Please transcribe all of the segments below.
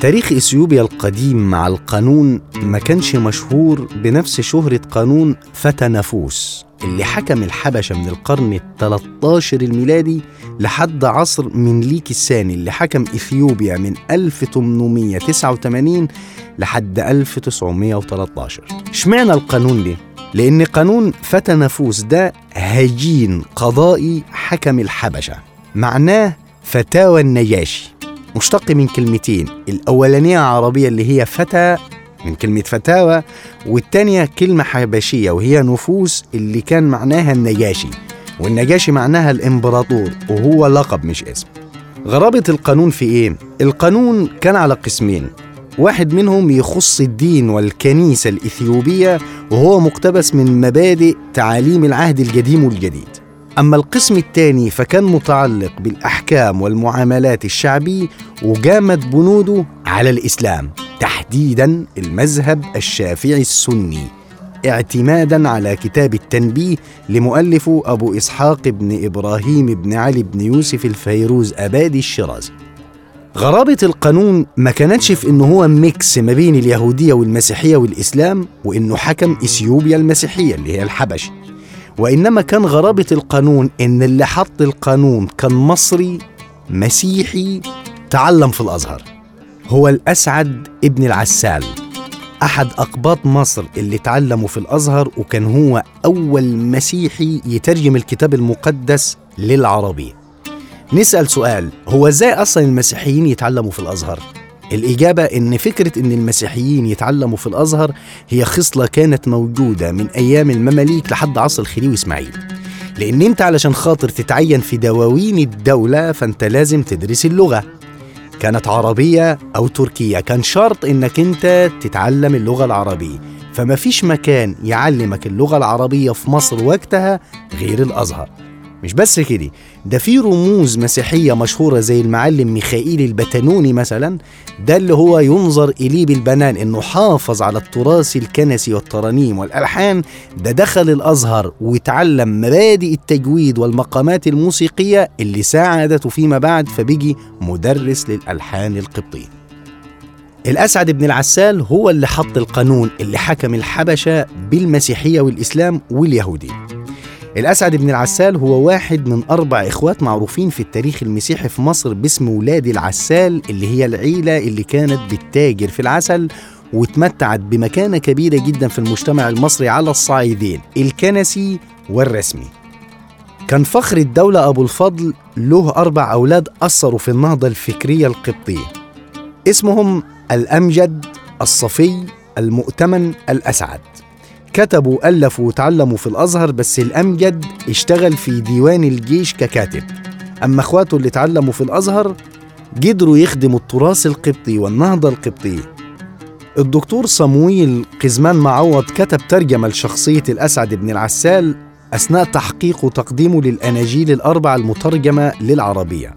تاريخ إثيوبيا القديم مع القانون ما كانش مشهور بنفس شهرة قانون فتى نافوس اللي حكم الحبشة من القرن ال 13 الميلادي لحد عصر منليك الثاني اللي حكم إثيوبيا من 1889 لحد 1913 اشمعنى القانون ده؟ لأن قانون فتى نافوس ده هجين قضائي حكم الحبشة معناه فتاوى النجاشي مشتق من كلمتين الأولانية عربية اللي هي فتى من كلمة فتاوى والتانية كلمة حبشية وهي نفوس اللي كان معناها النجاشي والنجاشي معناها الإمبراطور وهو لقب مش اسم غرابة القانون في إيه؟ القانون كان على قسمين واحد منهم يخص الدين والكنيسة الإثيوبية وهو مقتبس من مبادئ تعاليم العهد القديم والجديد أما القسم الثاني فكان متعلق بالأحكام والمعاملات الشعبي وجامت بنوده على الإسلام تحديدا المذهب الشافعي السني اعتمادا على كتاب التنبيه لمؤلفه أبو إسحاق بن إبراهيم بن علي بن يوسف الفيروز أبادي الشرازي. غرابة القانون ما كانتش في إنه هو ميكس ما بين اليهودية والمسيحية والإسلام وإنه حكم إثيوبيا المسيحية اللي هي الحبش وإنما كان غرابة القانون إن اللي حط القانون كان مصري مسيحي تعلم في الأزهر هو الأسعد ابن العسال أحد أقباط مصر اللي تعلموا في الأزهر وكان هو أول مسيحي يترجم الكتاب المقدس للعربي نسأل سؤال هو إزاي أصلا المسيحيين يتعلموا في الأزهر؟ الإجابة إن فكرة إن المسيحيين يتعلموا في الأزهر هي خصلة كانت موجودة من أيام المماليك لحد عصر الخديوي إسماعيل لأن أنت علشان خاطر تتعين في دواوين الدولة فأنت لازم تدرس اللغة. كانت عربية أو تركية كان شرط إنك أنت تتعلم اللغة العربية. فما فيش مكان يعلمك اللغة العربية في مصر وقتها غير الأزهر. مش بس كده ده في رموز مسيحية مشهورة زي المعلم ميخائيل البتنوني مثلا ده اللي هو ينظر إليه بالبنان إنه حافظ على التراث الكنسي والترانيم والألحان ده دخل الأزهر وتعلم مبادئ التجويد والمقامات الموسيقية اللي ساعدته فيما بعد فبيجي مدرس للألحان القبطية. الأسعد بن العسال هو اللي حط القانون اللي حكم الحبشة بالمسيحية والإسلام واليهودية. الأسعد بن العسال هو واحد من أربع إخوات معروفين في التاريخ المسيحي في مصر باسم ولاد العسال اللي هي العيلة اللي كانت بتتاجر في العسل وتمتعت بمكانة كبيرة جدا في المجتمع المصري على الصعيدين الكنسي والرسمي. كان فخر الدولة أبو الفضل له أربع أولاد أثروا في النهضة الفكرية القبطية. اسمهم الأمجد الصفي المؤتمن الأسعد. كتبوا ألفوا وتعلموا في الأزهر بس الأمجد اشتغل في ديوان الجيش ككاتب. أما أخواته اللي تعلموا في الأزهر قدروا يخدموا التراث القبطي والنهضة القبطية. الدكتور صمويل قزمان معوض كتب ترجمة لشخصية الأسعد بن العسال أثناء تحقيق وتقديمه للأناجيل الأربعة المترجمة للعربية.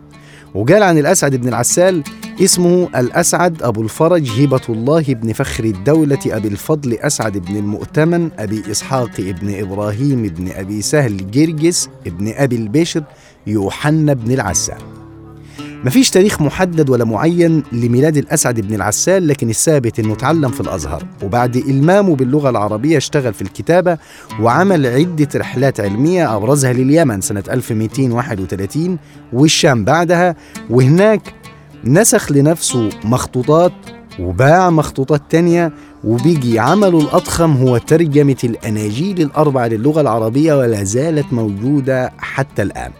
وقال عن الأسعد بن العسال اسمه الأسعد أبو الفرج هبة الله بن فخر الدولة أبي الفضل أسعد بن المؤتمن أبي إسحاق بن إبراهيم بن أبي سهل جرجس بن أبي البشر يوحنا بن العسال. مفيش تاريخ محدد ولا معين لميلاد الأسعد بن العسال لكن الثابت أنه تعلم في الأزهر. وبعد إلمامه باللغة العربية اشتغل في الكتابة وعمل عدة رحلات علمية أبرزها لليمن سنة 1231 والشام بعدها وهناك نسخ لنفسه مخطوطات وباع مخطوطات تانية وبيجي عمله الأضخم هو ترجمة الأناجيل الأربعة للغة العربية ولا زالت موجودة حتى الآن.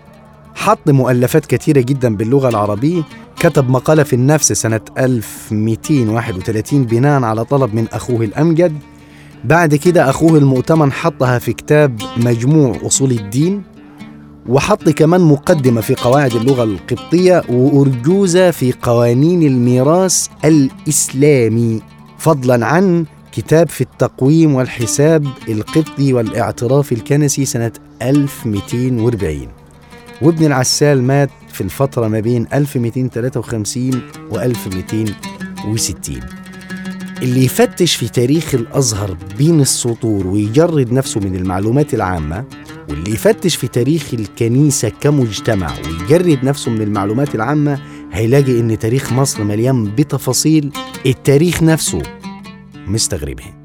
حط مؤلفات كثيرة جدا باللغة العربية. كتب مقالة في النفس سنة 1231 بناء على طلب من أخوه الأمجد. بعد كده أخوه المؤتمن حطها في كتاب مجموع أصول الدين. وحط كمان مقدمة في قواعد اللغة القبطية وأرجوزة في قوانين الميراث الإسلامي فضلا عن كتاب في التقويم والحساب القبطي والاعتراف الكنسي سنة 1240 وابن العسال مات في الفترة ما بين 1253 و 1260 اللي يفتش في تاريخ الأزهر بين السطور ويجرد نفسه من المعلومات العامة واللي يفتش في تاريخ الكنيسة كمجتمع ويجرد نفسه من المعلومات العامة هيلاقي إن تاريخ مصر مليان بتفاصيل التاريخ نفسه مستغربها